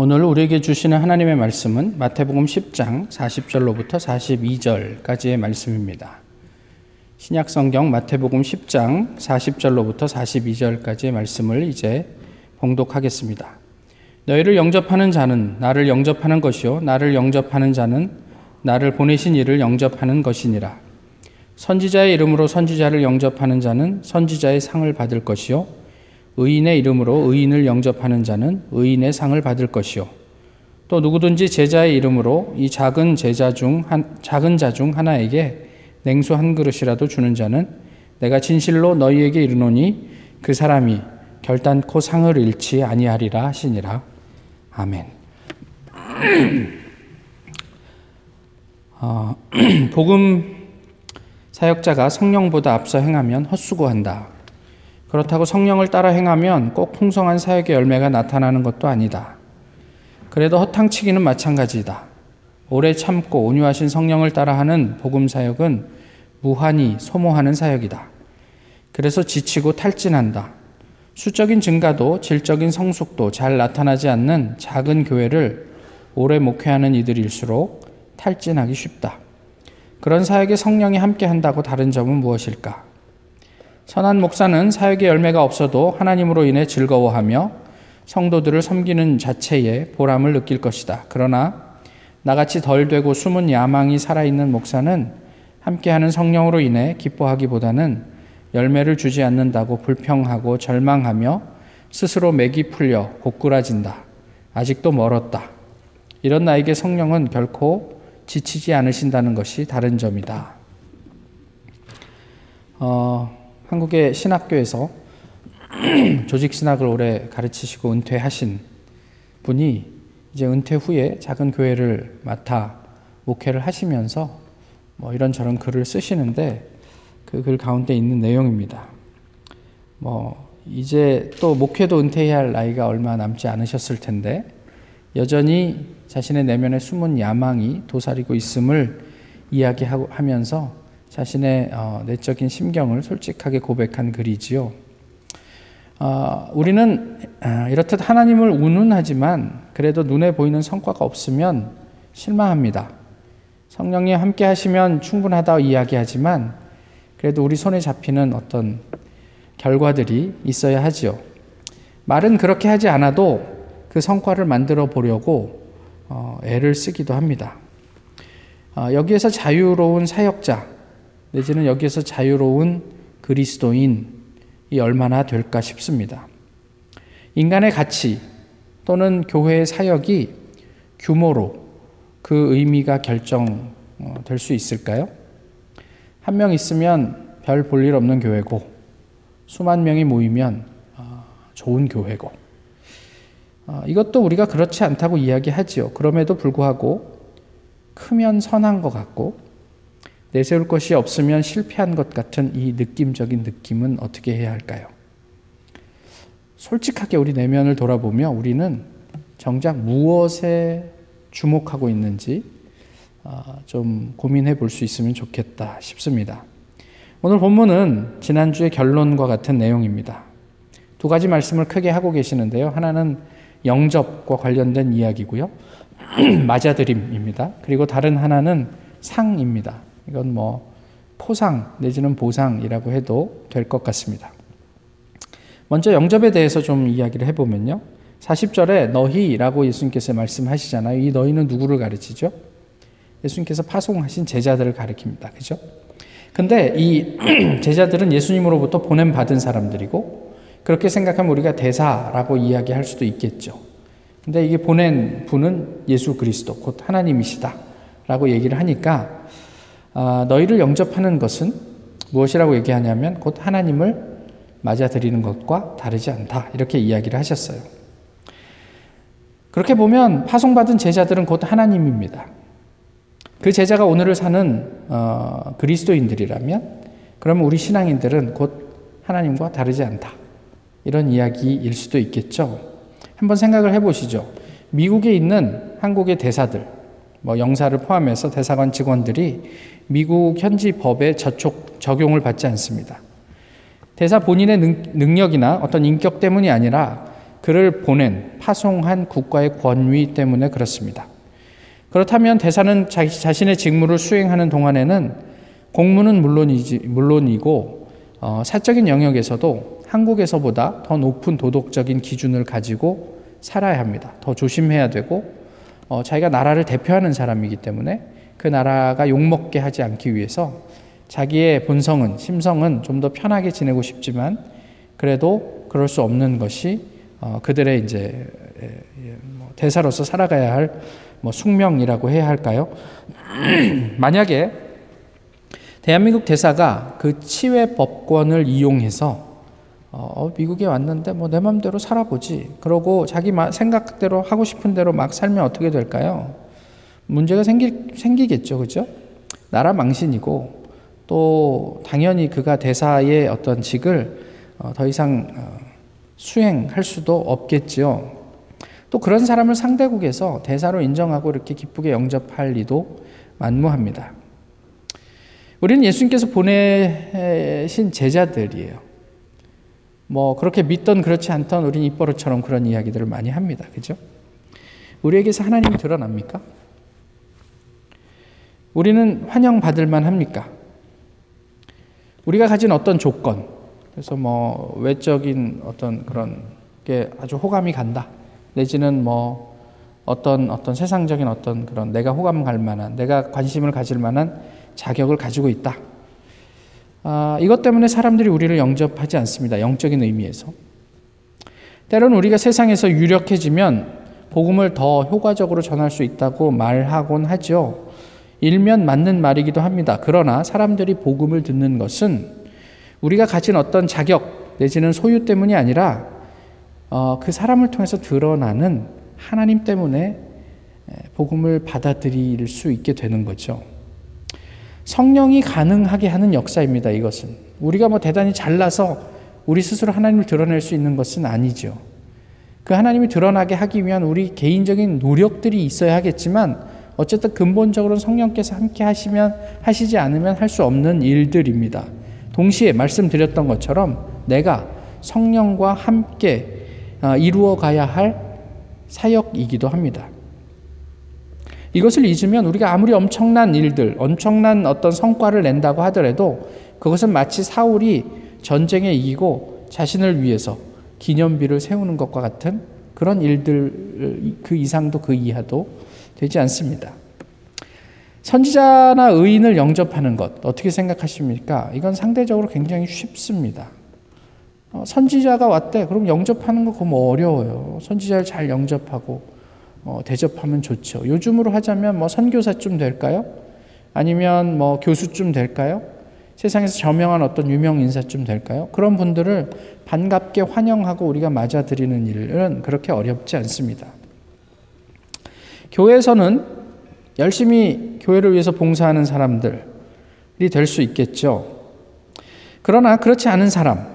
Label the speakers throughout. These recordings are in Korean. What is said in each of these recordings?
Speaker 1: 오늘 우리에게 주시는 하나님의 말씀은 마태복음 10장 40절로부터 42절까지의 말씀입니다. 신약 성경 마태복음 10장 40절로부터 42절까지의 말씀을 이제 봉독하겠습니다. 너희를 영접하는 자는 나를 영접하는 것이요 나를 영접하는 자는 나를 보내신 이를 영접하는 것이니라. 선지자의 이름으로 선지자를 영접하는 자는 선지자의 상을 받을 것이요 의인의 이름으로 의인을 영접하는 자는 의인의 상을 받을 것이요 또 누구든지 제자의 이름으로 이 작은 제자 중 한, 작은 자 중 하나에게 냉수 한 그릇이라도 주는 자는 내가 진실로 너희에게 이르노니 그 사람이 결단코 상을 잃지 아니하리라 하시니라 아멘. 어, 복음 사역자가 성령보다 앞서 행하면 헛수고한다. 그렇다고 성령을 따라 행하면 꼭 풍성한 사역의 열매가 나타나는 것도 아니다. 그래도 허탕치기는 마찬가지다. 오래 참고 온유하신 성령을 따라하는 복음 사역은 무한히 소모하는 사역이다. 그래서 지치고 탈진한다. 수적인 증가도 질적인 성숙도 잘 나타나지 않는 작은 교회를 오래 목회하는 이들일수록 탈진하기 쉽다. 그런 사역에 성령이 함께 한다고 다른 점은 무엇일까? 선한 목사는 사역의 열매가 없어도 하나님으로 인해 즐거워하며 성도들을 섬기는 자체에 보람을 느낄 것이다. 그러나 나같이 덜 되고 숨은 야망이 살아있는 목사는 함께하는 성령으로 인해 기뻐하기보다는 열매를 주지 않는다고 불평하고 절망하며 스스로 맥이 풀려 고꾸라진다. 아직도 멀었다. 이런 나에게 성령은 결코 지치지 않으신다는 것이 다른 점이다. 어, 한국의 신학교에서 조직 신학을 오래 가르치시고 은퇴하신 분이 이제 은퇴 후에 작은 교회를 맡아 목회를 하시면서 뭐 이런저런 글을 쓰시는데 그 글 가운데 있는 내용입니다. 뭐 이제 또 목회도 은퇴해야 할 나이가 얼마 남지 않으셨을 텐데 여전히 자신의 내면의 숨은 야망이 도사리고 있음을 이야기하면서 자신의 어, 내적인 심경을 솔직하게 고백한 글이지요. 어, 우리는 아, 이렇듯 하나님을 운운하지만 그래도 눈에 보이는 성과가 없으면 실망합니다. 성령이 함께 하시면 충분하다 이야기하지만 그래도 우리 손에 잡히는 어떤 결과들이 있어야 하지요. 말은 그렇게 하지 않아도 그 성과를 만들어 보려고 어, 애를 쓰기도 합니다. 여기에서 자유로운 사역자, 내지는 여기에서 자유로운 그리스도인이 얼마나 될까 싶습니다. 인간의 가치 또는 교회의 사역이 규모로 그 의미가 결정될 수 있을까요? 한 명 있으면 별 볼 일 없는 교회고 수만 명이 모이면 어, 좋은 교회고 어, 이것도 우리가 그렇지 않다고 이야기하지요. 그럼에도 불구하고 크면 선한 것 같고 내세울 것이 없으면 실패한 것 같은 이 느낌적인 느낌은 어떻게 해야 할까요? 솔직하게 우리 내면을 돌아보며 우리는 정작 무엇에 주목하고 있는지 어, 좀 고민해 볼 수 있으면 좋겠다 싶습니다. 오늘 본문은 지난주의 결론과 같은 내용입니다. 두 가지 말씀을 크게 하고 계시는데요. 하나는 영접과 관련된 이야기고요. 맞아들임입니다. 그리고 다른 하나는 상입니다. 이건 뭐 포상 내지는 보상이라고 해도 될 것 같습니다. 먼저 영접에 대해서 좀 이야기를 해보면요. 40절에 너희라고 예수님께서 말씀하시잖아요. 이 너희는 누구를 가르치죠? 예수님께서 파송하신 제자들을 가리킵니다. 그죠? 근데 이 제자들은 예수님으로부터 보냄 받은 사람들이고 그렇게 생각하면 우리가 대사라고 이야기할 수도 있겠죠. 근데 이게 보낸 분은 예수 그리스도 곧 하나님이시다 라고 얘기를 하니까 아, 너희를 영접하는 것은 무엇이라고 얘기하냐면 곧 하나님을 맞아들이는 것과 다르지 않다. 이렇게 이야기를 하셨어요. 그렇게 보면 파송받은 제자들은 곧 하나님입니다. 그 제자가 오늘을 사는 어, 그리스도인들이라면 그러면 우리 신앙인들은 곧 하나님과 다르지 않다. 이런 이야기일 수도 있겠죠. 한번 생각을 해보시죠. 미국에 있는 한국의 대사들, 뭐 영사를 포함해서 대사관 직원들이 미국 현지 법에 저촉, 적용을 받지 않습니다. 대사 본인의 능, 능력이나 어떤 인격 때문이 아니라 그를 보낸 파송한 국가의 권위 때문에 그렇습니다. 그렇다면 대사는 자기 자신의 직무를 수행하는 동안에는 공무는 물론이지, 물론이고 어, 사적인 영역에서도 한국에서보다 더 높은 도덕적인 기준을 가지고 살아야 합니다. 더 조심해야 되고 어, 자기가 나라를 대표하는 사람이기 때문에 그 나라가 욕먹게 하지 않기 위해서 자기의 본성은 심성은 좀 더 편하게 지내고 싶지만 그래도 그럴 수 없는 것이 어, 그들의 이제 뭐 대사로서 살아가야 할 뭐 숙명이라고 해야 할까요? 만약에 대한민국 대사가 그 치외 법권을 이용해서 어, 미국에 왔는데 뭐 내 맘대로 살아보지. 그러고 자기 생각대로 하고 싶은 대로 막 살면 어떻게 될까요? 문제가 생기, 생기겠죠. 그죠? 나라 망신이고 또 당연히 그가 대사의 어떤 직을 어, 더 이상 어, 수행할 수도 없겠지요. 또 그런 사람을 상대국에서 대사로 인정하고 이렇게 기쁘게 영접할 리도 만무합니다. 우리는 예수님께서 보내신 제자들이에요. 뭐 그렇게 믿던 그렇지 않던 우린 입버릇처럼 그런 이야기들을 많이 합니다. 그죠? 우리에게서 하나님이 드러납니까? 우리는 환영받을 만 합니까? 우리가 가진 어떤 조건, 그래서 뭐 외적인 어떤 그런 게 아주 호감이 간다. 내지는 뭐 어떤 어떤 세상적인 어떤 그런 내가 호감 갈 만한, 내가 관심을 가질 만한 자격을 가지고 있다. 아, 이것 때문에 사람들이 우리를 영접하지 않습니다. 영적인 의미에서. 때로는 우리가 세상에서 유력해지면 복음을 더 효과적으로 전할 수 있다고 말하곤 하죠. 일면 맞는 말이기도 합니다. 그러나 사람들이 복음을 듣는 것은 우리가 가진 어떤 자격 내지는 소유 때문이 아니라 어, 그 사람을 통해서 드러나는 하나님 때문에 복음을 받아들일 수 있게 되는 거죠. 성령이 가능하게 하는 역사입니다. 이것은 우리가 뭐 대단히 잘나서 우리 스스로 하나님을 드러낼 수 있는 것은 아니죠. 그 하나님이 드러나게 하기 위한 우리 개인적인 노력들이 있어야 하겠지만 어쨌든 근본적으로 성령께서 함께 하시면 하시지 않으면 할 수 없는 일들입니다. 동시에 말씀드렸던 것처럼 내가 성령과 함께 아, 이루어 가야 할 사역이기도 합니다. 이것을 잊으면 우리가 아무리 엄청난 일들, 엄청난 어떤 성과를 낸다고 하더라도 그것은 마치 사울이 전쟁에 이기고 자신을 위해서 기념비를 세우는 것과 같은 그런 일들 그 이상도 그 이하도 되지 않습니다. 선지자나 의인을 영접하는 것 어떻게 생각하십니까? 이건 상대적으로 굉장히 쉽습니다. 어, 선지자가 왔대. 그럼 영접하는 거 그럼 어려워요. 선지자를 잘 영접하고 어, 대접하면 좋죠. 요즘으로 하자면 뭐 선교사쯤 될까요? 아니면 뭐 교수쯤 될까요? 세상에서 저명한 어떤 유명 인사쯤 될까요? 그런 분들을 반갑게 환영하고 우리가 맞아들이는 일은 그렇게 어렵지 않습니다. 교회에서는 열심히 교회를 위해서 봉사하는 사람들이 될 수 있겠죠. 그러나 그렇지 않은 사람,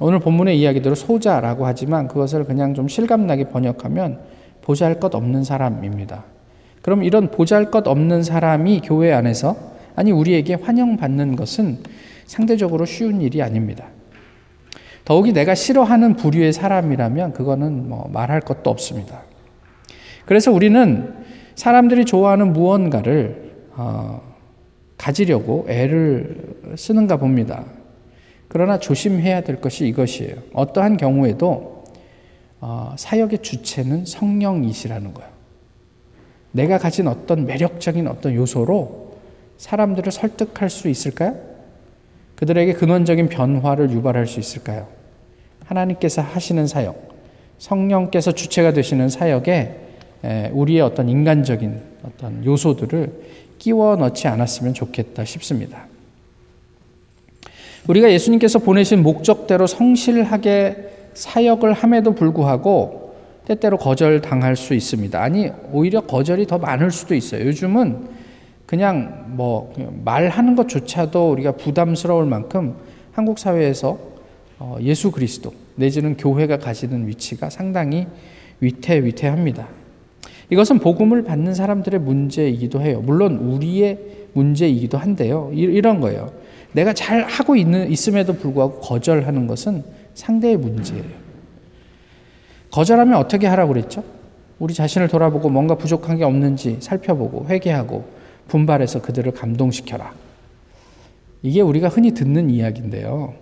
Speaker 1: 오늘 본문의 이야기대로 소자라고 하지만 그것을 그냥 좀 실감나게 번역하면 보잘 것 없는 사람입니다. 그럼 이런 보잘 것 없는 사람이 교회 안에서 아니 우리에게 환영받는 것은 상대적으로 쉬운 일이 아닙니다. 더욱이 내가 싫어하는 부류의 사람이라면 그거는 뭐 말할 것도 없습니다. 그래서 우리는 사람들이 좋아하는 무언가를 어, 가지려고 애를 쓰는가 봅니다. 그러나 조심해야 될 것이 이것이에요. 어떠한 경우에도 어, 사역의 주체는 성령이시라는 거예요. 내가 가진 어떤 매력적인 어떤 요소로 사람들을 설득할 수 있을까요? 그들에게 근원적인 변화를 유발할 수 있을까요? 하나님께서 하시는 사역, 성령께서 주체가 되시는 사역에 우리의 어떤 인간적인 어떤 요소들을 끼워 넣지 않았으면 좋겠다 싶습니다. 우리가 예수님께서 보내신 목적대로 성실하게 사역을 함에도 불구하고 때때로 거절당할 수 있습니다. 아니, 오히려 거절이 더 많을 수도 있어요. 요즘은 그냥 뭐 말하는 것조차도 우리가 부담스러울 만큼 한국 사회에서 어, 예수 그리스도 내지는 교회가 가지는 위치가 상당히 위태위태합니다. 이것은 복음을 받는 사람들의 문제이기도 해요. 물론 우리의 문제이기도 한데요. 이런 거예요. 내가 잘 하고 있는 있음에도 불구하고 거절하는 것은 상대의 문제예요. 거절하면 어떻게 하라고 그랬죠? 우리 자신을 돌아보고 뭔가 부족한 게 없는지 살펴보고 회개하고 분발해서 그들을 감동시켜라. 이게 우리가 흔히 듣는 이야기인데요.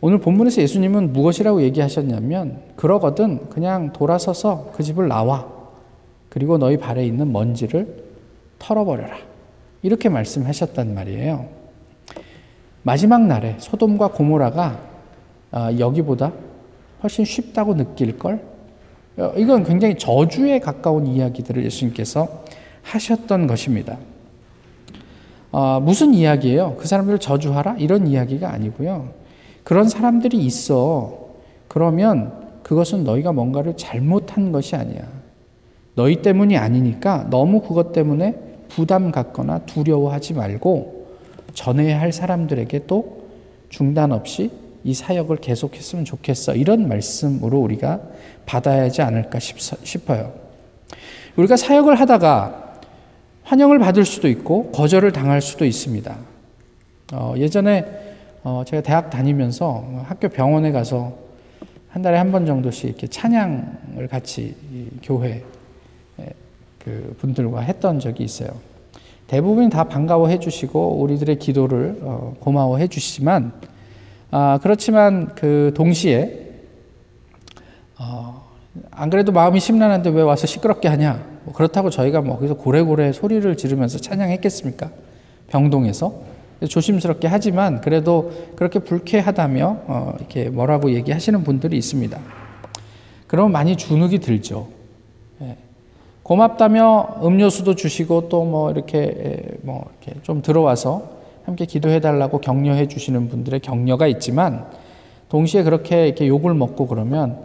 Speaker 1: 오늘 본문에서 예수님은 무엇이라고 얘기하셨냐면 그러거든 그냥 돌아서서 그 집을 나와 그리고 너희 발에 있는 먼지를 털어버려라 이렇게 말씀하셨단 말이에요. 마지막 날에 소돔과 고모라가 아, 여기보다 훨씬 쉽다고 느낄 걸 어, 이건 굉장히 저주에 가까운 이야기들을 예수님께서 하셨던 것입니다. 어, 무슨 이야기예요? 그 사람들을 저주하라? 이런 이야기가 아니고요. 그런 사람들이 있어. 그러면 그것은 너희가 뭔가를 잘못한 것이 아니야. 너희 때문이 아니니까 너무 그것 때문에 부담 갖거나 두려워하지 말고 전해야 할 사람들에게 또 중단 없이 이 사역을 계속했으면 좋겠어. 이런 말씀으로 우리가 받아야 하지 않을까 싶어요. 우리가 사역을 하다가 환영을 받을 수도 있고 거절을 당할 수도 있습니다. 어, 예전에 어, 제가 대학 다니면서 학교 병원에 가서 한 달에 한 번 정도씩 이렇게 찬양을 같이 교회 그 분들과 했던 적이 있어요. 대부분 다 반가워해 주시고 우리들의 기도를 어, 고마워해 주시지만 아, 그렇지만 그 동시에 어, 안 그래도 마음이 심란한데 왜 와서 시끄럽게 하냐? 뭐 그렇다고 저희가 뭐 거기서 고래고래 소리를 지르면서 찬양했겠습니까? 병동에서 조심스럽게 하지만 그래도 그렇게 불쾌하다며 어, 이렇게 뭐라고 얘기하시는 분들이 있습니다. 그러면 많이 주눅이 들죠. 예. 고맙다며 음료수도 주시고 또 뭐 이렇게 예, 뭐 이렇게 좀 들어와서 함께 기도해 달라고 격려해 주시는 분들의 격려가 있지만 동시에 그렇게 이렇게 욕을 먹고 그러면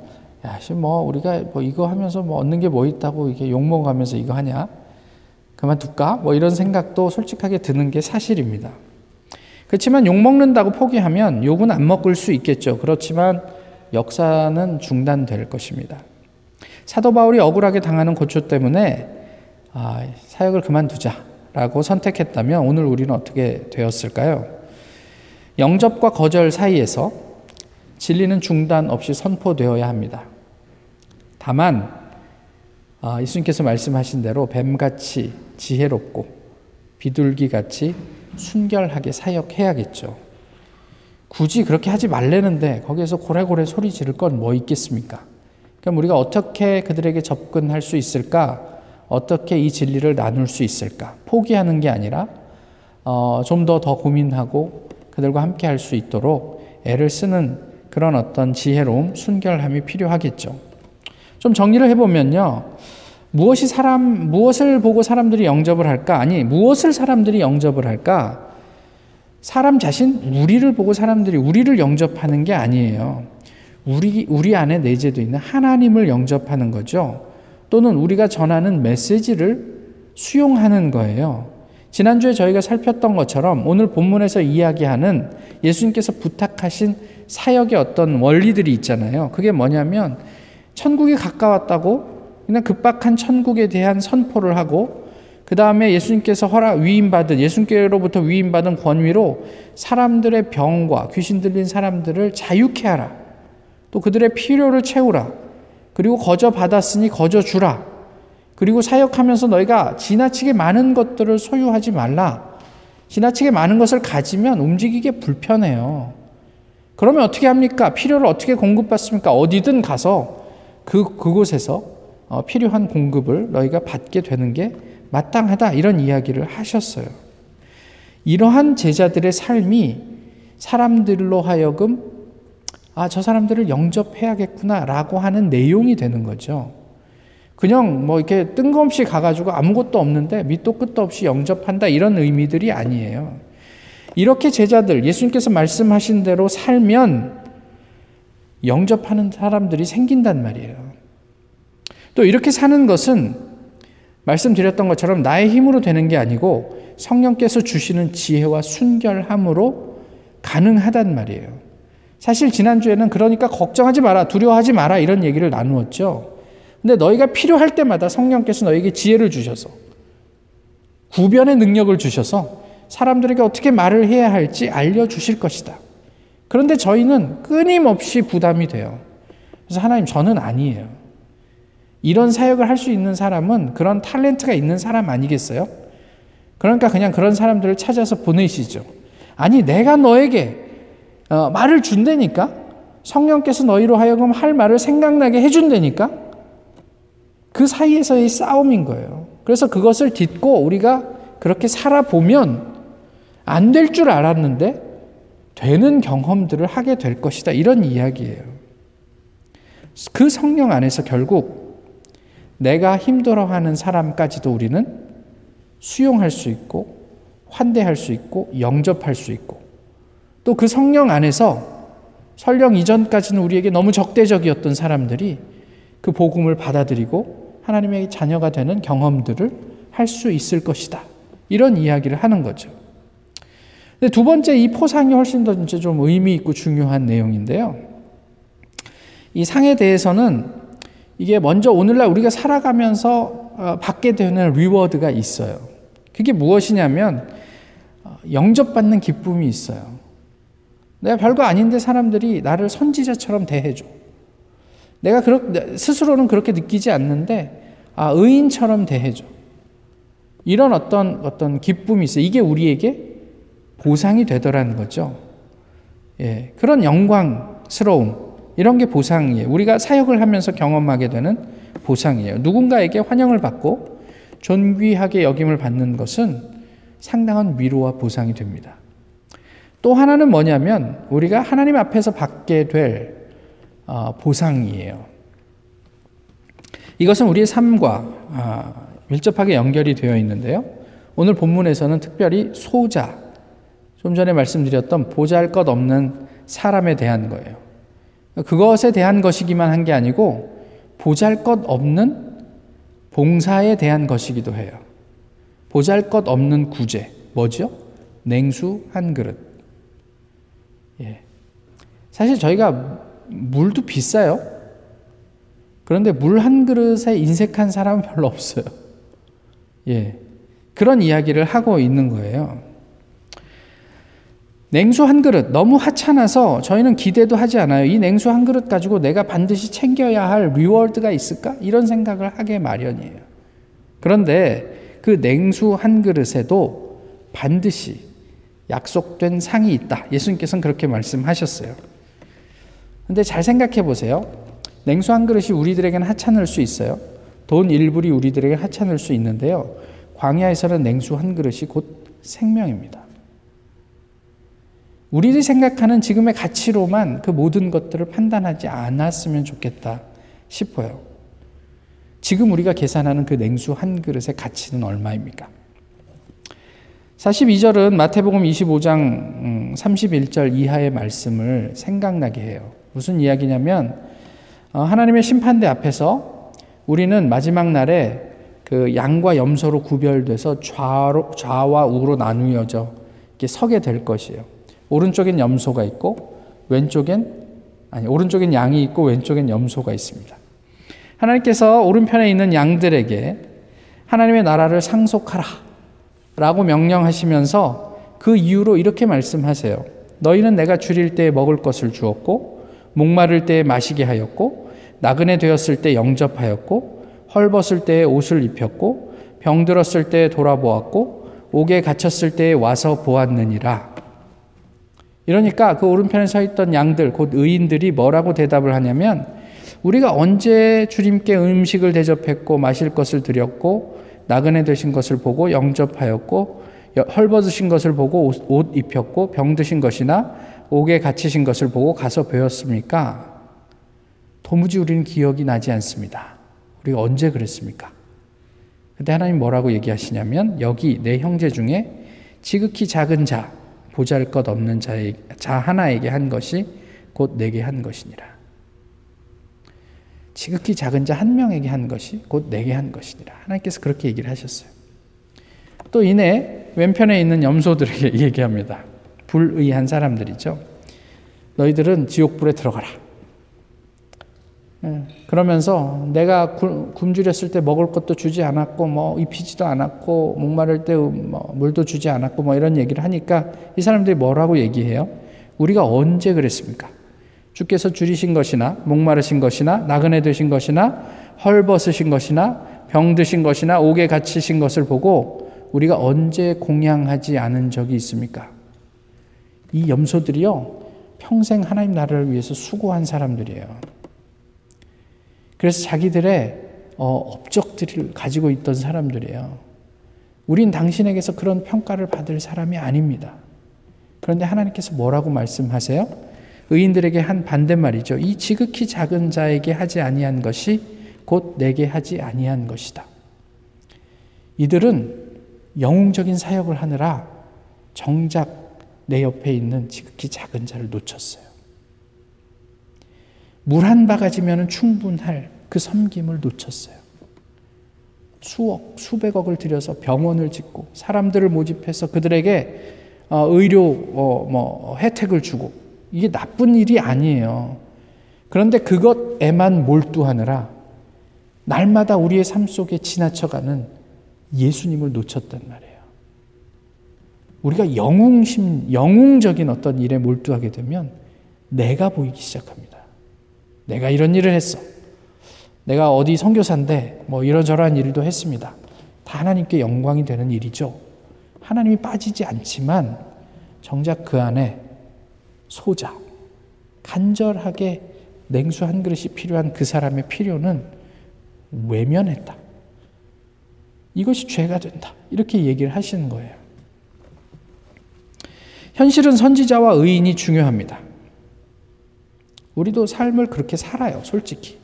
Speaker 1: 야, 뭐 우리가 뭐 이거 하면서 뭐 얻는 게 뭐 있다고 이게 욕 먹으면서 이거 하냐? 그만둘까? 뭐 이런 생각도 솔직하게 드는 게 사실입니다. 그렇지만 욕 먹는다고 포기하면 욕은 안 먹을 수 있겠죠. 그렇지만 역사는 중단될 것입니다. 사도 바울이 억울하게 당하는 고초 때문에 아, 사역을 그만두자 라고 선택했다면 오늘 우리는 어떻게 되었을까요? 영접과 거절 사이에서 진리는 중단 없이 선포되어야 합니다. 다만 아, 예수님께서 말씀하신 대로 뱀같이 지혜롭고 비둘기같이 순결하게 사역해야겠죠. 굳이 그렇게 하지 말래는데 거기에서 고래고래 소리 지를 건 뭐 있겠습니까? 그럼 우리가 어떻게 그들에게 접근할 수 있을까? 어떻게 이 진리를 나눌 수 있을까? 포기하는 게 아니라 어, 좀 더 더 고민하고 그들과 함께 할 수 있도록 애를 쓰는 그런 어떤 지혜로움, 순결함이 필요하겠죠. 좀 정리를 해보면요. 무엇이 사람, 무엇을 보고 사람들이 영접을 할까? 아니, 무엇을 사람들이 영접을 할까? 사람 자신, 우리를 보고 사람들이 우리를 영접하는 게 아니에요. 우리, 우리 안에 내재되어 있는 하나님을 영접하는 거죠. 또는 우리가 전하는 메시지를 수용하는 거예요. 지난주에 저희가 살폈던 것처럼 오늘 본문에서 이야기하는 예수님께서 부탁하신 사역의 어떤 원리들이 있잖아요. 그게 뭐냐면 천국이 가까웠다고 그냥 급박한 천국에 대한 선포를 하고 그 다음에 예수님께서 허락 위임받은 예수님께로부터 위임받은 권위로 사람들의 병과 귀신 들린 사람들을 자유케 하라. 또 그들의 필요를 채우라. 그리고 거저 받았으니 거저 주라. 그리고 사역하면서 너희가 지나치게 많은 것들을 소유하지 말라. 지나치게 많은 것을 가지면 움직이기 불편해요. 그러면 어떻게 합니까? 필요를 어떻게 공급받습니까? 어디든 가서 그, 그곳에서 어, 필요한 공급을 너희가 받게 되는 게 마땅하다. 이런 이야기를 하셨어요. 이러한 제자들의 삶이 사람들로 하여금 아, 저 사람들을 영접해야겠구나 라고 하는 내용이 되는 거죠. 그냥 뭐 이렇게 뜬금없이 가가지고 아무것도 없는데 밑도 끝도 없이 영접한다 이런 의미들이 아니에요. 이렇게 제자들, 예수님께서 말씀하신 대로 살면 영접하는 사람들이 생긴단 말이에요. 또 이렇게 사는 것은 말씀드렸던 것처럼 나의 힘으로 되는 게 아니고 성령께서 주시는 지혜와 순결함으로 가능하단 말이에요. 사실 지난주에는 그러니까 걱정하지 마라, 두려워하지 마라 이런 얘기를 나누었죠. 근데 너희가 필요할 때마다 성령께서 너에게 지혜를 주셔서 구변의 능력을 주셔서 사람들에게 어떻게 말을 해야 할지 알려주실 것이다. 그런데 저희는 끊임없이 부담이 돼요. 그래서 하나님 저는 아니에요. 이런 사역을 할 수 있는 사람은 그런 탤런트가 있는 사람 아니겠어요? 그러니까 그냥 그런 사람들을 찾아서 보내시죠. 아니 내가 너에게 어, 말을 준다니까 성령께서 너희로 하여금 할 말을 생각나게 해준다니까 그 사이에서의 싸움인 거예요. 그래서 그것을 딛고 우리가 그렇게 살아보면 안 될 줄 알았는데 되는 경험들을 하게 될 것이다. 이런 이야기예요. 그 성령 안에서 결국 내가 힘들어하는 사람까지도 우리는 수용할 수 있고 환대할 수 있고 영접할 수 있고 또 그 성령 안에서 설령 이전까지는 우리에게 너무 적대적이었던 사람들이 그 복음을 받아들이고 하나님의 자녀가 되는 경험들을 할 수 있을 것이다. 이런 이야기를 하는 거죠. 근데 두 번째 이 포상이 훨씬 더 이제 좀 의미 있고 중요한 내용인데요. 이 상에 대해서는 이게 먼저 오늘날 우리가 살아가면서 어, 받게 되는 리워드가 있어요. 그게 무엇이냐면 어, 영접받는 기쁨이 있어요. 내가 별거 아닌데 사람들이 나를 선지자처럼 대해줘. 내가 그렇, 스스로는 그렇게 느끼지 않는데, 아, 의인처럼 대해줘. 이런 어떤, 어떤 기쁨이 있어요. 이게 우리에게 보상이 되더라는 거죠. 예, 그런 영광스러움, 이런 게 보상이에요. 우리가 사역을 하면서 경험하게 되는 보상이에요. 누군가에게 환영을 받고 존귀하게 여김을 받는 것은 상당한 위로와 보상이 됩니다. 또 하나는 뭐냐면 우리가 하나님 앞에서 받게 될 어, 보상이에요. 이것은 우리의 삶과 아, 밀접하게 연결이 되어 있는데요. 오늘 본문에서는 특별히 소자, 좀 전에 말씀드렸던 보잘 것 없는 사람에 대한 거예요. 그것에 대한 것이기만 한 게 아니고 보잘 것 없는 봉사에 대한 것이기도 해요. 보잘 것 없는 구제, 뭐죠? 냉수 한 그릇. 예. 사실 저희가 물도 비싸요. 그런데 물 한 그릇에 인색한 사람은 별로 없어요. 예. 그런 이야기를 하고 있는 거예요. 냉수 한 그릇 너무 하찮아서 저희는 기대도 하지 않아요. 이 냉수 한 그릇 가지고 내가 반드시 챙겨야 할 리워드가 있을까? 이런 생각을 하게 마련이에요. 그런데 그 냉수 한 그릇에도 반드시 약속된 상이 있다. 예수님께서는 그렇게 말씀하셨어요. 근데 잘 생각해 보세요. 냉수 한 그릇이 우리들에게는 하찮을 수 있어요. 돈 일불이 우리들에게 하찮을 수 있는데요. 광야에서는 냉수 한 그릇이 곧 생명입니다. 우리들이 생각하는 지금의 가치로만 그 모든 것들을 판단하지 않았으면 좋겠다 싶어요. 지금 우리가 계산하는 그 냉수 한 그릇의 가치는 얼마입니까? 42절은 마태복음 25장 31절 음, 이하의 말씀을 생각나게 해요. 무슨 이야기냐면 어, 하나님의 심판대 앞에서 우리는 마지막 날에 그 양과 염소로 구별돼서 좌로, 좌와 우로 나누어져 이렇게 서게 될 것이에요. 오른쪽엔 염소가 있고 왼쪽엔 아니 오른쪽엔 양이 있고 왼쪽엔 염소가 있습니다. 하나님께서 오른편에 있는 양들에게 하나님의 나라를 상속하라 라고 명령하시면서 그 이유로 이렇게 말씀하세요. 너희는 내가 줄일 때 먹을 것을 주었고 목마를 때 마시게 하였고 나그네 되었을 때 영접하였고 헐벗을 때 옷을 입혔고 병들었을 때 돌아보았고 옥에 갇혔을 때 와서 보았느니라. 이러니까 그 오른편에 서 있던 양들, 곧 의인들이 뭐라고 대답을 하냐면 우리가 언제 주님께 음식을 대접했고 마실 것을 드렸고 나그네 되신 것을 보고 영접하였고 헐벗으신 것을 보고 옷, 옷 입혔고 병드신 것이나 옥에 갇히신 것을 보고 가서 배웠습니까? 도무지 우리는 기억이 나지 않습니다. 우리가 언제 그랬습니까? 근데 하나님 뭐라고 얘기하시냐면 여기 내 형제 중에 지극히 작은 자 보잘 것 없는 자의, 자 하나에게 한 것이 곧 내게 한 것이니라. 지극히 작은 자 한 명에게 한 것이 곧 내게 한 것이니라. 하나님께서 그렇게 얘기를 하셨어요. 또 이내 왼편에 있는 염소들에게 얘기합니다. 불의한 사람들이죠. 너희들은 지옥불에 들어가라. 예, 그러면서 내가 굶주렸을 때 먹을 것도 주지 않았고 뭐 입히지도 않았고 목마를 때 뭐 물도 주지 않았고 뭐 이런 얘기를 하니까 이 사람들이 뭐라고 얘기해요? 우리가 언제 그랬습니까? 주께서 줄이신 것이나 목마르신 것이나 나그네 되신 것이나 헐벗으신 것이나 병 드신 것이나 옥에 갇히신 것을 보고 우리가 언제 공양하지 않은 적이 있습니까? 이 염소들이요 평생 하나님 나라를 위해서 수고한 사람들이에요. 그래서 자기들의 어, 업적들을 가지고 있던 사람들이에요. 우린 당신에게서 그런 평가를 받을 사람이 아닙니다. 그런데 하나님께서 뭐라고 말씀하세요? 의인들에게 한 반대말이죠. 이 지극히 작은 자에게 하지 아니한 것이 곧 내게 하지 아니한 것이다. 이들은 영웅적인 사역을 하느라 정작 내 옆에 있는 지극히 작은 자를 놓쳤어요. 물 한 바가지면 충분할 그 섬김을 놓쳤어요. 수억, 수백억을 들여서 병원을 짓고 사람들을 모집해서 그들에게 어, 의료 어, 뭐 혜택을 주고 이게 나쁜 일이 아니에요. 그런데 그것에만 몰두하느라 날마다 우리의 삶 속에 지나쳐가는 예수님을 놓쳤단 말이에요. 우리가 영웅심, 영웅적인 어떤 일에 몰두하게 되면 내가 보이기 시작합니다. 내가 이런 일을 했어. 내가 어디 선교사인데 뭐 이런저런 일도 했습니다. 다 하나님께 영광이 되는 일이죠. 하나님이 빠지지 않지만 정작 그 안에 소자, 간절하게 냉수 한 그릇이 필요한 그 사람의 필요는 외면했다. 이것이 죄가 된다. 이렇게 얘기를 하시는 거예요. 현실은 선지자와 의인이 중요합니다. 우리도 삶을 그렇게 살아요, 솔직히.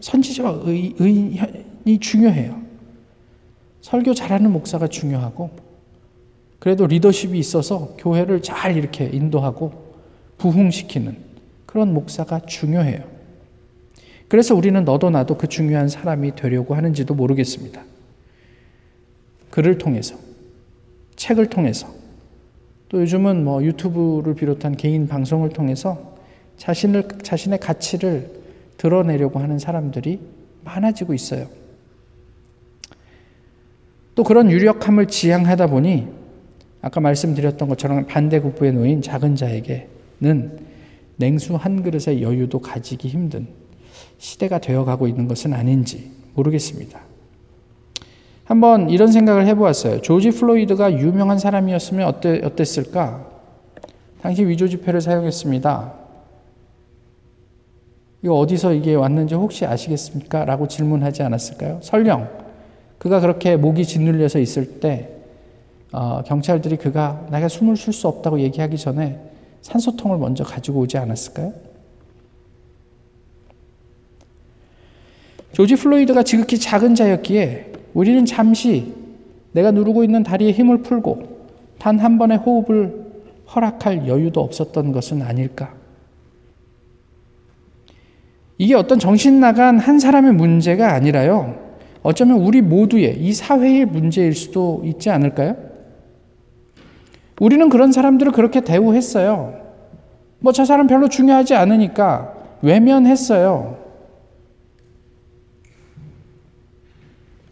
Speaker 1: 선지자와 의, 의인이 중요해요. 설교 잘하는 목사가 중요하고, 그래도 리더십이 있어서 교회를 잘 이렇게 인도하고 부흥시키는 그런 목사가 중요해요. 그래서 우리는 너도 나도 그 중요한 사람이 되려고 하는지도 모르겠습니다. 글을 통해서, 책을 통해서, 또 요즘은 뭐 유튜브를 비롯한 개인 방송을 통해서 자신을, 자신의 가치를 드러내려고 하는 사람들이 많아지고 있어요. 또 그런 유력함을 지향하다 보니 아까 말씀드렸던 것처럼 반대국부에 놓인 작은 자에게는 냉수 한 그릇의 여유도 가지기 힘든 시대가 되어가고 있는 것은 아닌지 모르겠습니다. 한번 이런 생각을 해보았어요. 조지 플로이드가 유명한 사람이었으면 어때, 어땠을까? 당시 위조 지폐를 사용했습니다. 이거 어디서 이게 왔는지 혹시 아시겠습니까? 라고 질문하지 않았을까요? 설령 그가 그렇게 목이 짓눌려서 있을 때 어, 경찰들이 그가 내가 숨을 쉴 수 없다고 얘기하기 전에 산소통을 먼저 가지고 오지 않았을까요? 조지 플로이드가 지극히 작은 자였기에 우리는 잠시 내가 누르고 있는 다리에 힘을 풀고 단 한 번의 호흡을 허락할 여유도 없었던 것은 아닐까. 이게 어떤 정신 나간 한 사람의 문제가 아니라요. 어쩌면 우리 모두의 이 사회의 문제일 수도 있지 않을까요? 우리는 그런 사람들을 그렇게 대우했어요. 뭐 저 사람 별로 중요하지 않으니까 외면했어요.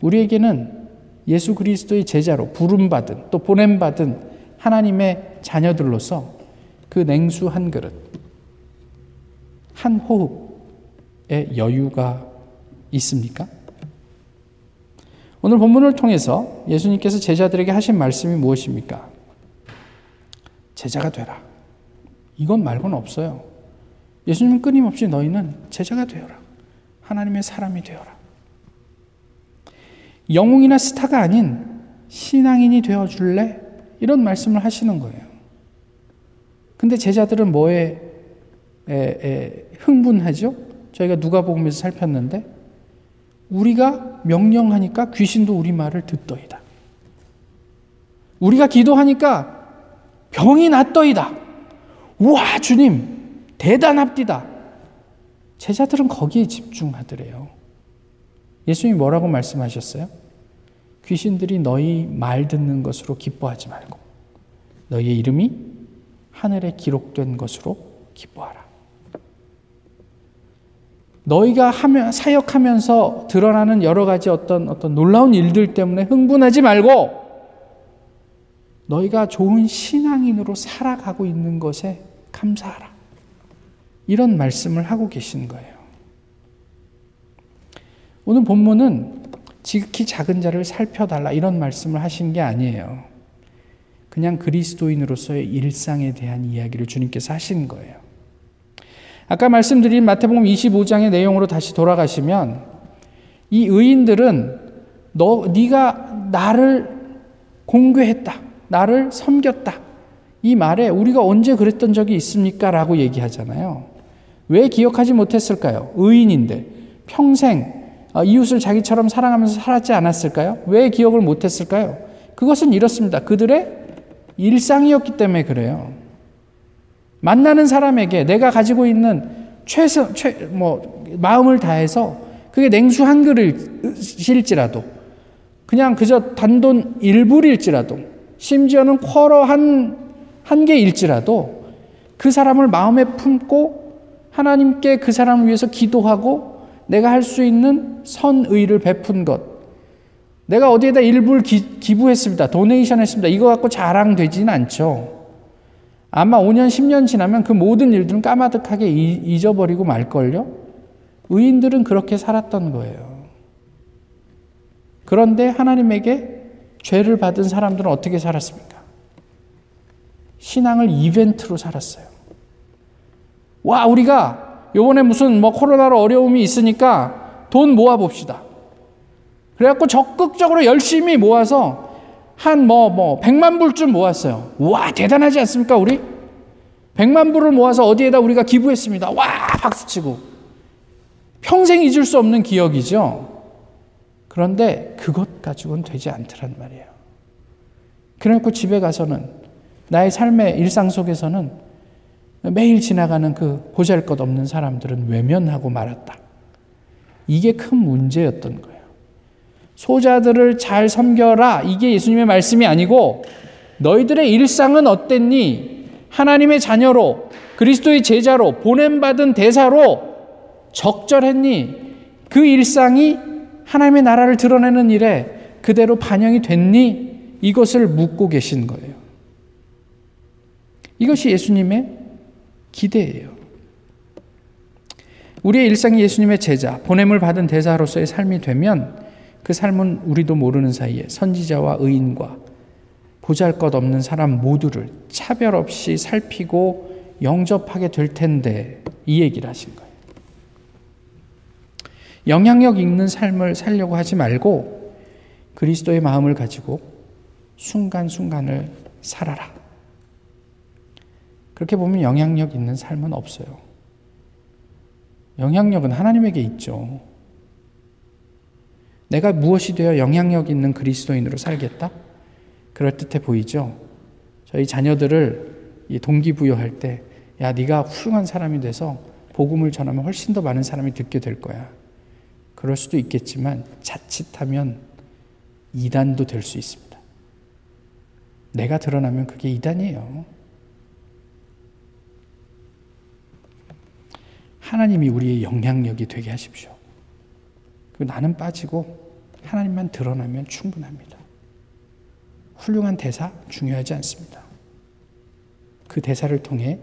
Speaker 1: 우리에게는 예수 그리스도의 제자로 부름받은 또 보냄받은 하나님의 자녀들로서 그 냉수 한 그릇, 한 호흡의 여유가 있습니까? 오늘 본문을 통해서 예수님께서 제자들에게 하신 말씀이 무엇입니까? 제자가 되라. 이것 말고는 없어요. 예수님은 끊임없이 너희는 제자가 되어라. 하나님의 사람이 되어라. 영웅이나 스타가 아닌 신앙인이 되어 줄래? 이런 말씀을 하시는 거예요. 근데 제자들은 뭐에 에, 에, 흥분하죠? 저희가 누가복음에서 살폈는데 우리가 명령하니까 귀신도 우리 말을 듣더이다. 우리가 기도하니까 병이 낫더이다. 우와, 주님, 대단합디다. 제자들은 거기에 집중하더래요. 예수님이 뭐라고 말씀하셨어요? 귀신들이 너희 말 듣는 것으로 기뻐하지 말고 너희의 이름이 하늘에 기록된 것으로 기뻐하라. 너희가 하며, 사역하면서 드러나는 여러 가지 어떤 어떤 놀라운 일들 때문에 흥분하지 말고 너희가 좋은 신앙인으로 살아가고 있는 것에 감사하라. 이런 말씀을 하고 계신 거예요. 오늘 본문은 지극히 작은 자를 살펴달라 이런 말씀을 하신 게 아니에요. 그냥 그리스도인으로서의 일상에 대한 이야기를 주님께서 하신 거예요. 아까 말씀드린 마태복음 25장의 내용으로 다시 돌아가시면 이 의인들은 너 네가 나를 공개했다. 나를 섬겼다. 이 말에 우리가 언제 그랬던 적이 있습니까? 라고 얘기하잖아요. 왜 기억하지 못했을까요? 의인인데 평생 어, 이웃을 자기처럼 사랑하면서 살았지 않았을까요? 왜 기억을 못했을까요? 그것은 이렇습니다. 그들의 일상이었기 때문에 그래요. 만나는 사람에게 내가 가지고 있는 최선, 최, 뭐, 마음을 다해서 그게 냉수 한 그릇일지라도 그냥 그저 단돈 일불일지라도 심지어는 쿼러 한, 한 개일지라도 그 사람을 마음에 품고 하나님께 그 사람을 위해서 기도하고 내가 할 수 있는 선의를 베푼 것. 내가 어디에다 일부를 기, 기부했습니다. 도네이션 했습니다. 이거 갖고 자랑되지는 않죠. 아마 5년, 10년 지나면 그 모든 일들은 까마득하게 잊어버리고 말걸요? 의인들은 그렇게 살았던 거예요. 그런데 하나님에게 죄를 받은 사람들은 어떻게 살았습니까? 신앙을 이벤트로 살았어요. 와, 우리가 요번에 무슨 뭐 코로나로 어려움이 있으니까 돈 모아 봅시다. 그래갖고 적극적으로 열심히 모아서 한 뭐, 뭐, 100만 불쯤 모았어요. 와, 대단하지 않습니까, 우리? 100만 불을 모아서 어디에다 우리가 기부했습니다. 와, 박수 치고. 평생 잊을 수 없는 기억이죠. 그런데 그것 가지고는 되지 않더란 말이에요. 그래놓고 집에 가서는 나의 삶의 일상 속에서는 매일 지나가는 그 보잘 것 없는 사람들은 외면하고 말았다. 이게 큰 문제였던 거예요. 소자들을 잘 섬겨라. 이게 예수님의 말씀이 아니고 너희들의 일상은 어땠니? 하나님의 자녀로 그리스도의 제자로 보냄받은 대사로 적절했니? 그 일상이 하나님의 나라를 드러내는 일에 그대로 반영이 됐니? 이것을 묻고 계신 거예요. 이것이 예수님의 기대예요. 우리의 일상이 예수님의 제자, 보냄을 받은 대사로서의 삶이 되면 그 삶은 우리도 모르는 사이에 선지자와 의인과 보잘 것 없는 사람 모두를 차별 없이 살피고 영접하게 될 텐데 이 얘기를 하신 거예요. 영향력 있는 삶을 살려고 하지 말고 그리스도의 마음을 가지고 순간순간을 살아라. 그렇게 보면 영향력 있는 삶은 없어요. 영향력은 하나님에게 있죠. 내가 무엇이 되어 영향력 있는 그리스도인으로 살겠다? 그럴듯해 보이죠? 저희 자녀들을 동기부여할 때, 야, 네가 훌륭한 사람이 돼서 복음을 전하면 훨씬 더 많은 사람이 듣게 될 거야. 그럴 수도 있겠지만 자칫하면 이단도 될 수 있습니다. 내가 드러나면 그게 이단이에요. 하나님이 우리의 영향력이 되게 하십시오. 나는 빠지고 하나님만 드러나면 충분합니다. 훌륭한 대사 중요하지 않습니다. 그 대사를 통해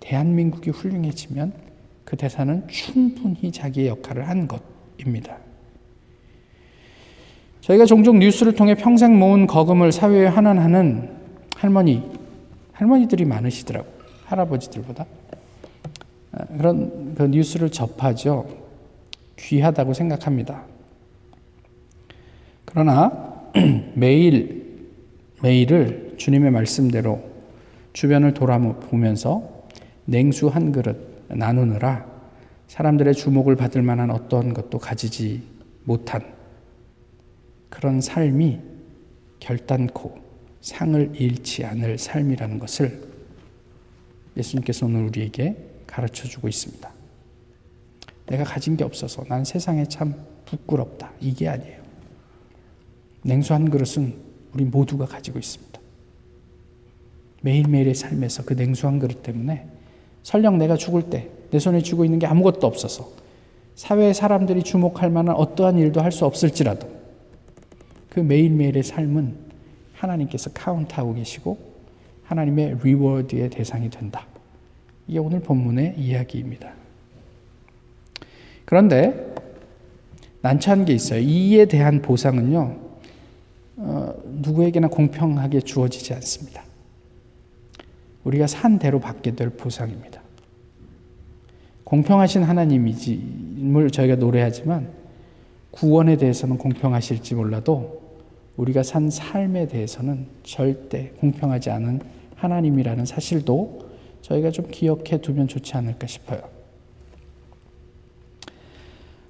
Speaker 1: 대한민국이 훌륭해지면 그 대사는 충분히 자기의 역할을 한 것. 입니다. 저희가 종종 뉴스를 통해 평생 모은 거금을 사회에 환원하는 할머니, 할머니들이 많으시더라고 할아버지들보다. 아, 그런 그 뉴스를 접하죠. 귀하다고 생각합니다. 그러나 매일, 매일을 주님의 말씀대로 주변을 돌아보면서 냉수 한 그릇 나누느라 사람들의 주목을 받을 만한 어떤 것도 가지지 못한 그런 삶이 결단코 상을 잃지 않을 삶이라는 것을 예수님께서 오늘 우리에게 가르쳐 주고 있습니다. 내가 가진 게 없어서 난 세상에 참 부끄럽다. 이게 아니에요. 냉수 한 그릇은 우리 모두가 가지고 있습니다. 매일매일의 삶에서 그 냉수 한 그릇 때문에 설령 내가 죽을 때 내 손에 쥐고 있는 게 아무것도 없어서 사회 사람들이 주목할 만한 어떠한 일도 할 수 없을지라도 그 매일매일의 삶은 하나님께서 카운트하고 계시고 하나님의 reward의 대상이 된다. 이게 오늘 본문의 이야기입니다. 그런데 난처한 게 있어요. 이에 대한 보상은요, 어, 누구에게나 공평하게 주어지지 않습니다. 우리가 산 대로 받게 될 보상입니다. 공평하신 하나님이심을 저희가 노래하지만 구원에 대해서는 공평하실지 몰라도 우리가 산 삶에 대해서는 절대 공평하지 않은 하나님이라는 사실도 저희가 좀 기억해 두면 좋지 않을까 싶어요.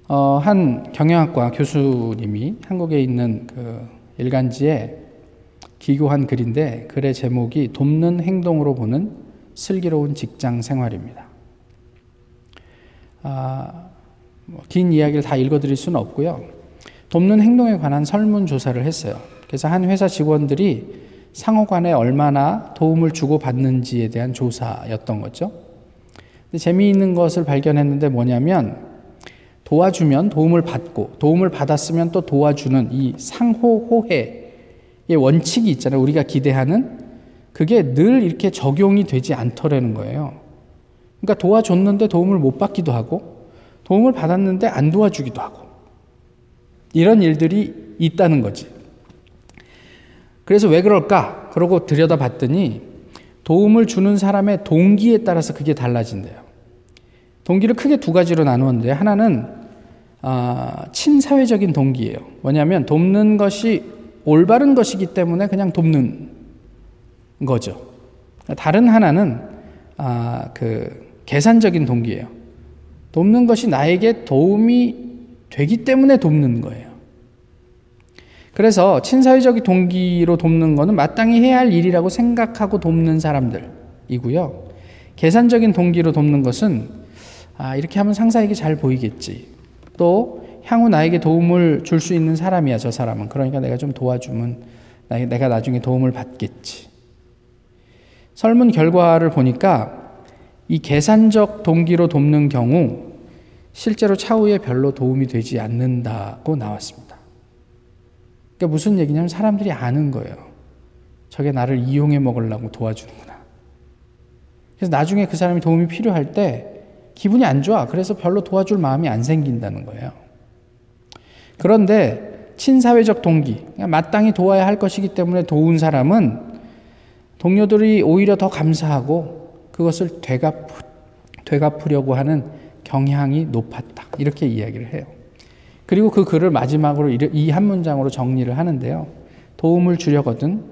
Speaker 1: 어, 한 경영학과 교수님이 한국에 있는 그 일간지에 기교한 글인데 글의 제목이 돕는 행동으로 보는 슬기로운 직장 생활입니다. 아, 뭐 긴 이야기를 다 읽어드릴 수는 없고요. 돕는 행동에 관한 설문조사를 했어요. 그래서 한 회사 직원들이 상호간에 얼마나 도움을 주고 받는지에 대한 조사였던 거죠. 재미있는 것을 발견했는데 뭐냐면 도와주면 도움을 받고 도움을 받았으면 또 도와주는 이 상호 호혜의 원칙이 있잖아요. 우리가 기대하는 그게 늘 이렇게 적용이 되지 않더라는 거예요. 그러니까 도와줬는데 도움을 못 받기도 하고 도움을 받았는데 안 도와주기도 하고 이런 일들이 있다는 거지. 그래서 왜 그럴까? 그러고 들여다봤더니 도움을 주는 사람의 동기에 따라서 그게 달라진대요. 동기를 크게 두 가지로 나누었는데 하나는 아, 친사회적인 동기예요. 뭐냐면 돕는 것이 올바른 것이기 때문에 그냥 돕는 거죠. 다른 하나는 아, 그 계산적인 동기예요. 돕는 것이 나에게 도움이 되기 때문에 돕는 거예요. 그래서 친사회적 동기로 돕는 것은 마땅히 해야 할 일이라고 생각하고 돕는 사람들이고요. 계산적인 동기로 돕는 것은 아, 이렇게 하면 상사에게 잘 보이겠지. 또 향후 나에게 도움을 줄 수 있는 사람이야, 저 사람은. 그러니까 내가 좀 도와주면 내가 나중에 도움을 받겠지. 설문 결과를 보니까 이 계산적 동기로 돕는 경우 실제로 차후에 별로 도움이 되지 않는다고 나왔습니다. 그러니까 무슨 얘기냐면 사람들이 아는 거예요. 저게 나를 이용해 먹으려고 도와주는구나. 그래서 나중에 그 사람이 도움이 필요할 때 기분이 안 좋아. 그래서 별로 도와줄 마음이 안 생긴다는 거예요. 그런데 친사회적 동기, 마땅히 도와야 할 것이기 때문에 도운 사람은 동료들이 오히려 더 감사하고 그것을 되갚, 되갚으려고 하는 경향이 높았다. 이렇게 이야기를 해요. 그리고 그 글을 마지막으로 이 한 문장으로 정리를 하는데요. 도움을 주려거든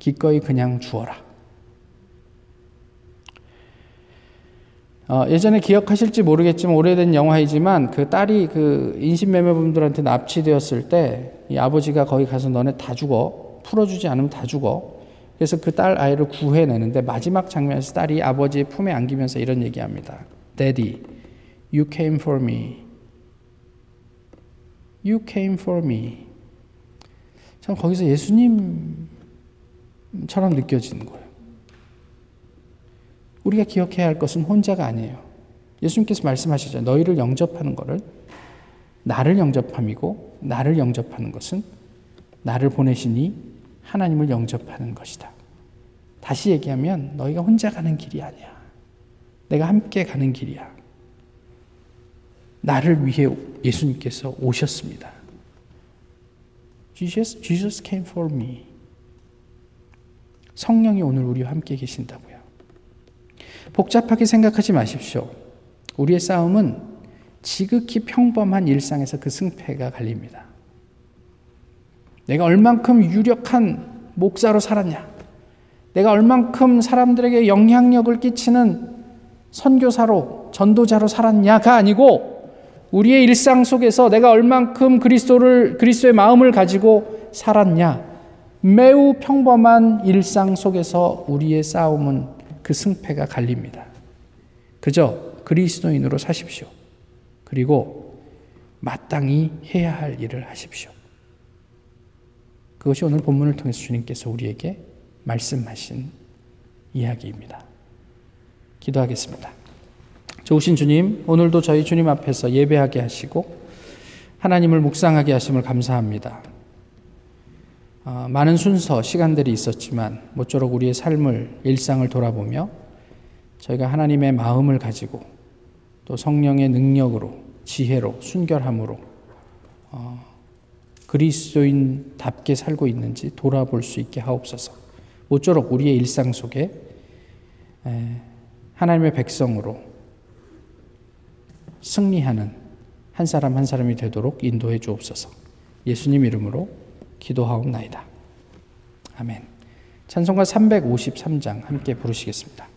Speaker 1: 기꺼이 그냥 주어라. 어, 예전에 기억하실지 모르겠지만 오래된 영화이지만 그 딸이 그 인신매매범들한테 납치되었을 때 이 아버지가 거기 가서 너네 다 죽어 풀어주지 않으면 다 죽어 그래서 그 딸 아이를 구해내는데 마지막 장면에서 딸이 아버지의 품에 안기면서 이런 얘기합니다. Daddy, you came for me. You came for me. 참 거기서 예수님처럼 느껴지는 거예요. 우리가 기억해야 할 것은 혼자가 아니에요. 예수님께서 말씀하시죠. 너희를 영접하는 것을 나를 영접함이고 나를 영접하는 것은 나를 보내시니 하나님을 영접하는 것이다. 다시 얘기하면 너희가 혼자 가는 길이 아니야. 내가 함께 가는 길이야. 나를 위해 예수님께서 오셨습니다. Jesus, Jesus came for me. 성령이 오늘 우리와 함께 계신다고요. 복잡하게 생각하지 마십시오. 우리의 싸움은 지극히 평범한 일상에서 그 승패가 갈립니다. 내가 얼만큼 유력한 목사로 살았냐? 내가 얼만큼 사람들에게 영향력을 끼치는 선교사로, 전도자로 살았냐가 아니고 우리의 일상 속에서 내가 얼만큼 그리스도를 그리스도의 마음을 가지고 살았냐? 매우 평범한 일상 속에서 우리의 싸움은 그 승패가 갈립니다. 그저 그리스도인으로 사십시오. 그리고 마땅히 해야 할 일을 하십시오. 그것이 오늘 본문을 통해서 주님께서 우리에게 말씀하신 이야기입니다. 기도하겠습니다. 좋으신 주님, 오늘도 저희 주님 앞에서 예배하게 하시고 하나님을 묵상하게 하심을 감사합니다. 어, 많은 순서, 시간들이 있었지만 모쪼록 우리의 삶을, 일상을 돌아보며 저희가 하나님의 마음을 가지고 또 성령의 능력으로 지혜로 순결함으로 어, 그리스도인답게 살고 있는지 돌아볼 수 있게 하옵소서. 모쪼록 우리의 일상 속에 에, 하나님의 백성으로 승리하는 한 사람 한 사람이 되도록 인도해 주옵소서. 예수님 이름으로 기도하옵나이다. 아멘. 찬송가 353장 함께 부르시겠습니다.